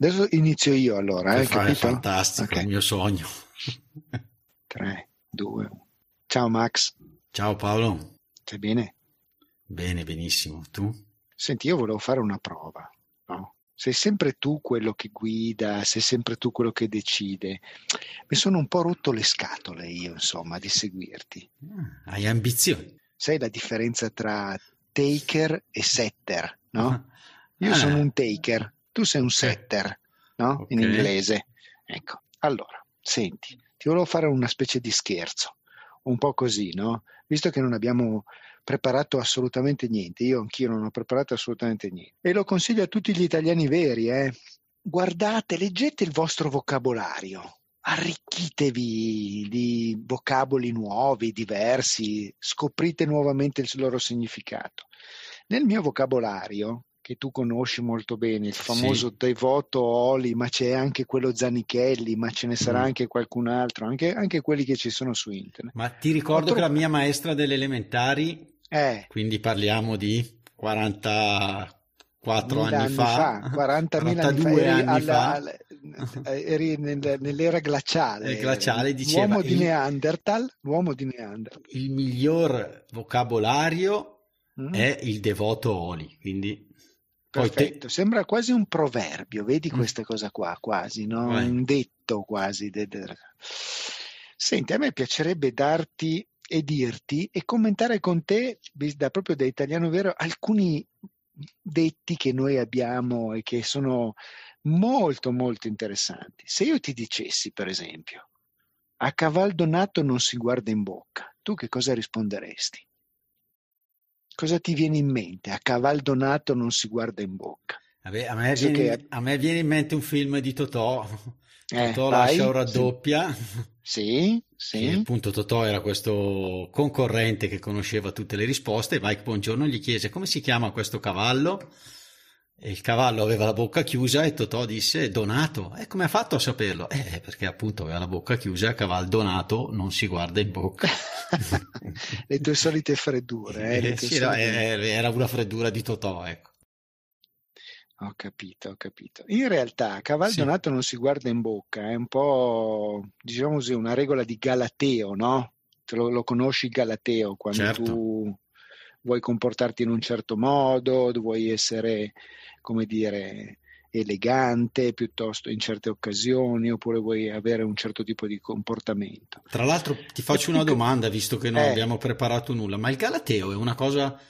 Adesso inizio io allora, eh, È fantastico, okay. il mio sogno. 3, 2, 1. Ciao Max. Ciao Paolo. Stai bene? Bene, benissimo. Tu? Senti, io volevo fare una prova, no? Sei sempre tu quello che guida, sei sempre tu quello che decide. Mi sono un po' rotto le scatole io, insomma, di seguirti. Ah, hai ambizioni. Sai la differenza tra taker e setter, no? Io ah. sono un taker, tu sei un setter, no? Okay. In inglese. Ecco, allora, senti, ti volevo fare una specie di scherzo, un po' così, no? visto che non abbiamo preparato assolutamente niente, io anch'io non ho preparato assolutamente niente, e lo consiglio a tutti gli italiani veri, eh. guardate, leggete il vostro vocabolario, arricchitevi di vocaboli nuovi, diversi, scoprite nuovamente il loro significato. Nel mio vocabolario che tu conosci molto bene, il famoso sì. Devoto Oli, ma c'è anche quello Zanichelli, ma ce ne sarà mm. anche qualcun altro, anche, anche, quelli che ci sono su internet. Ma ti ricordo che la mia maestra delle elementari, eh. quindi parliamo di 44 anni, anni, fa, fa 40 anni fa, eri, anni alla, fa. Alla, eri nel, nell'era glaciale, glaciale diceva, l'uomo di il, Neanderthal, l'uomo di Neanderthal. Il miglior vocabolario mm. è il devoto Oli, quindi Perfetto, te... sembra quasi un proverbio, vedi mm. questa cosa qua, quasi, no? un detto quasi. Senti, a me piacerebbe darti e dirti e commentare con te, da proprio da italiano vero, alcuni detti che noi abbiamo e che sono molto molto interessanti. Se io ti dicessi, per esempio, a caval donato non si guarda in bocca, tu che cosa risponderesti? Cosa ti viene in mente? A caval donato non si guarda in bocca. Vabbè, a, me viene, che... a, me viene, in mente un film di Totò. Eh, Totò vai, lascia o raddoppia. Sì, sì. E appunto Totò era questo concorrente che conosceva tutte le risposte. E Mike Buongiorno gli chiese come si chiama questo cavallo e il cavallo aveva la bocca chiusa e Totò disse Donato. E come ha fatto a saperlo? Eh, perché appunto aveva la bocca chiusa e a cavallo Donato non si guarda in bocca. le tue solite freddure. Eh, eh, sì, solite... No, era una freddura di Totò, ecco. Ho capito, ho capito. In realtà cavallo sì. donato non si guarda in bocca, è un po', diciamo così, una regola di Galateo, no? Te lo, lo conosci Galateo, quando certo. tu vuoi comportarti in un certo modo, vuoi essere come dire, elegante piuttosto in certe occasioni oppure vuoi avere un certo tipo di comportamento. Tra l'altro ti faccio una domanda visto che non eh. abbiamo preparato nulla, ma il Galateo è una cosa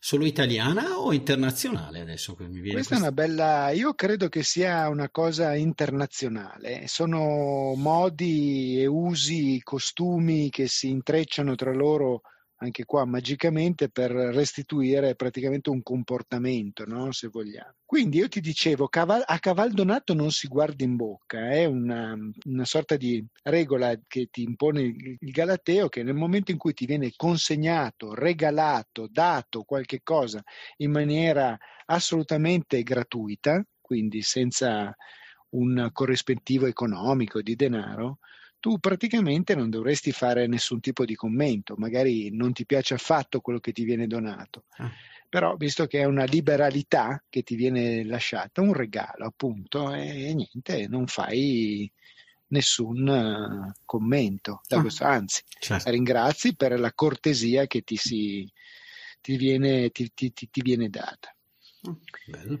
solo italiana o internazionale adesso che mi viene questa, questa è una bella io credo che sia una cosa internazionale sono modi e usi costumi che si intrecciano tra loro anche qua magicamente per restituire praticamente un comportamento, no? se vogliamo. Quindi io ti dicevo, a caval donato non si guarda in bocca, è una, una sorta di regola che ti impone il Galateo che nel momento in cui ti viene consegnato, regalato, dato qualche cosa in maniera assolutamente gratuita, quindi senza un corrispettivo economico di denaro, tu praticamente non dovresti fare nessun tipo di commento, magari non ti piace affatto quello che ti viene donato, ah. però visto che è una liberalità che ti viene lasciata, un regalo appunto, e, e niente, non fai nessun uh, commento, ah. questo, anzi certo. ringrazi per la cortesia che ti, si, ti, viene, ti, ti, ti viene data. Ah, bello.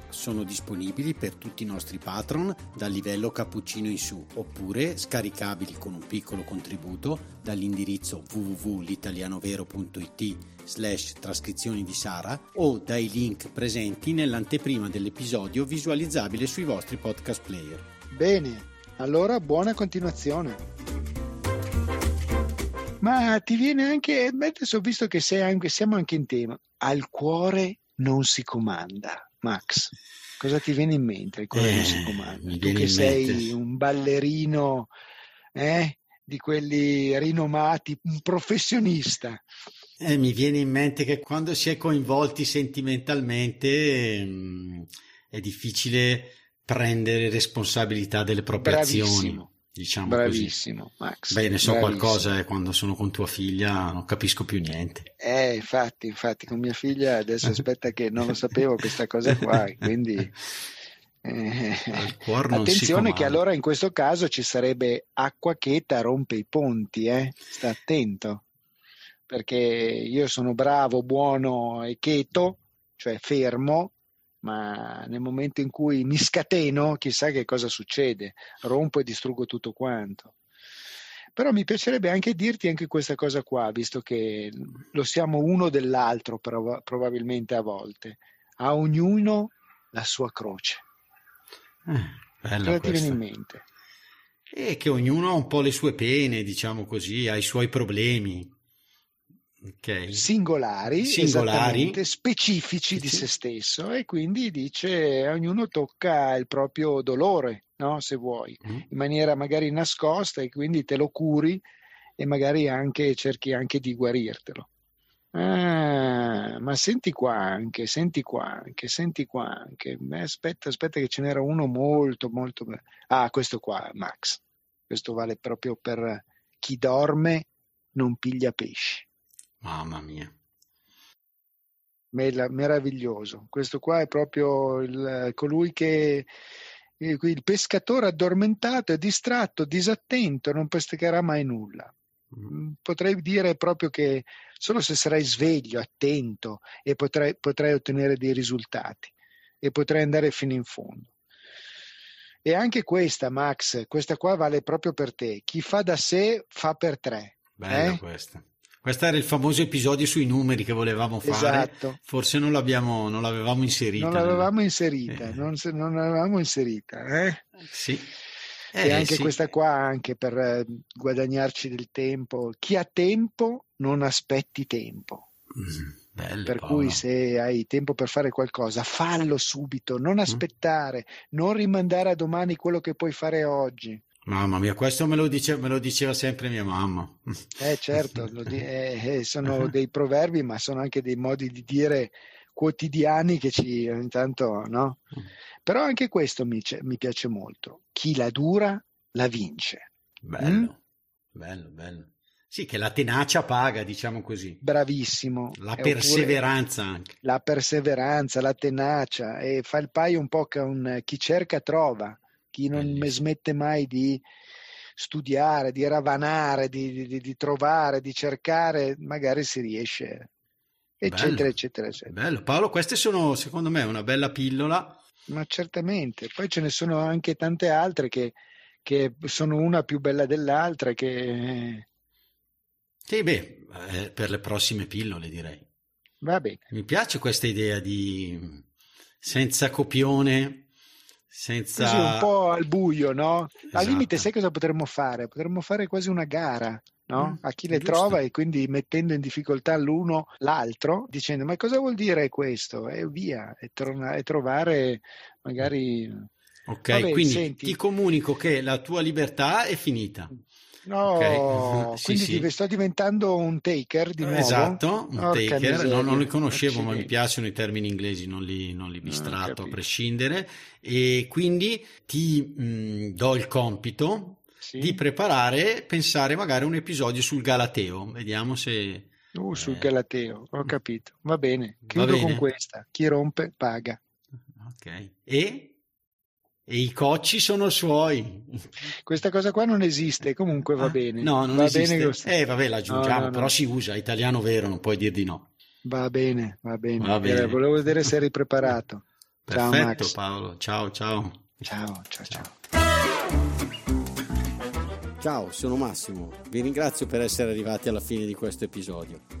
Sono disponibili per tutti i nostri patron dal livello cappuccino in su oppure scaricabili con un piccolo contributo dall'indirizzo www.litalianovero.it slash trascrizioni di Sara o dai link presenti nell'anteprima dell'episodio visualizzabile sui vostri podcast player. Bene, allora buona continuazione. Ma ti viene anche, adesso ho visto che anche, siamo anche in tema, al cuore non si comanda. Max, cosa ti viene in mente? Eh, comanda. Tu che sei mente. un ballerino eh, di quelli rinomati, un professionista. Eh, mi viene in mente che quando si è coinvolti sentimentalmente mh, mm, è difficile prendere responsabilità delle proprie Bravissimo. azioni. Diciamo Bravissimo, così. Max. Beh, ne so Bravissimo. qualcosa e eh, quando sono con tua figlia non capisco più niente. Eh, infatti, infatti, con mia figlia adesso aspetta che non lo sapevo questa cosa qua, quindi... Eh, attenzione che allora in questo caso ci sarebbe acqua cheta rompe i ponti, eh? sta attento, perché io sono bravo, buono e cheto, cioè fermo, ma nel momento in cui mi scateno, chissà che cosa succede, rompo e distruggo tutto quanto. Però mi piacerebbe anche dirti anche questa cosa qua, visto che lo siamo uno dell'altro prov- probabilmente a volte. A ognuno la sua croce. Eh, cosa ti viene in mente? E che ognuno ha un po' le sue pene, diciamo così, ha i suoi problemi okay. singolari, singolari. specifici di se stesso e quindi dice ognuno tocca il proprio dolore, no? se vuoi, mm. in maniera magari nascosta e quindi te lo curi e magari anche cerchi anche di guarirtelo. Ah, ma senti qua anche, senti qua anche, senti qua anche. Aspetta, aspetta che ce n'era uno molto, molto... Ah, questo qua, Max. Questo vale proprio per chi dorme non piglia pesci. Mamma mia. Meraviglioso. Questo qua è proprio il, colui che il pescatore addormentato, è distratto, disattento, non pescherà mai nulla. Mm. Potrei dire proprio che solo se sarai sveglio, attento e potrai, potrai ottenere dei risultati e potrai andare fino in fondo. E anche questa, Max, questa qua vale proprio per te. Chi fa da sé fa per tre. Bella eh? questa. Questo era il famoso episodio sui numeri che volevamo fare. Esatto. Forse non, l'abbiamo, non l'avevamo inserita. Non l'avevamo inserita, eh. non, non, l'avevamo inserita. Eh? Sì. Eh, e anche sì. questa qua, anche per eh, guadagnarci del tempo. Chi ha tempo non aspetti tempo. Mm, bello, per Paolo. cui se hai tempo per fare qualcosa, fallo subito, non mm. aspettare, mm. non rimandare a domani quello che puoi fare oggi. Mamma mia, questo me lo, dice, me lo diceva sempre mia mamma. Eh certo, di, eh, eh, sono dei proverbi, ma sono anche dei modi di dire quotidiani che ci intanto, no? Però anche questo mi, mi piace molto. Chi la dura la vince. Bello, mm? bello, bello. Sì, che la tenacia paga, diciamo così. Bravissimo. La perseveranza anche. La perseveranza, la tenacia e fa il paio un po' con chi cerca trova chi non Bellissimo. smette mai di studiare, di ravanare, di, di, di, trovare, di cercare, magari si riesce, eccetera, Bello. eccetera, eccetera. Bello. Paolo, queste sono secondo me una bella pillola. Ma certamente, poi ce ne sono anche tante altre che, che sono una più bella dell'altra che... Sì, beh, eh, per le prossime pillole direi. Va bene. Mi piace questa idea di senza copione, senza... Così un po' al buio, no? Esatto. Al limite sai cosa potremmo fare? Potremmo fare quasi una gara, no? Mm, a chi le giusto. trova e quindi mettendo in difficoltà l'uno l'altro, dicendo ma cosa vuol dire questo? E via, e, torna- e trovare magari... Ok, Vabbè, quindi senti... ti comunico che la tua libertà è finita. No, okay. sì, quindi sì. sto diventando un taker di nuovo. Esatto, un Orca taker. Non, non, li conoscevo, Accidenti. ma mi piacciono i termini inglesi, non li, non li bistratto a prescindere. E quindi ti mh, do il compito sì. di preparare, pensare magari a un episodio sul Galateo. Vediamo se. Uh, sul eh... Galateo, ho capito. Va bene, chiudo Va bene. con questa. Chi rompe paga. Ok. E e i cocci sono suoi. Questa cosa qua non esiste, comunque va ah, bene. No, non va esiste. Bene eh, vabbè, l'aggiungiamo, no, no, però si usa, italiano vero, non puoi dir di no. Va bene, va bene. Va bene. volevo vedere se eri preparato. Perfetto, ciao Max. Paolo. Ciao, ciao. Ciao, ciao, ciao. Ciao, sono Massimo. Vi ringrazio per essere arrivati alla fine di questo episodio.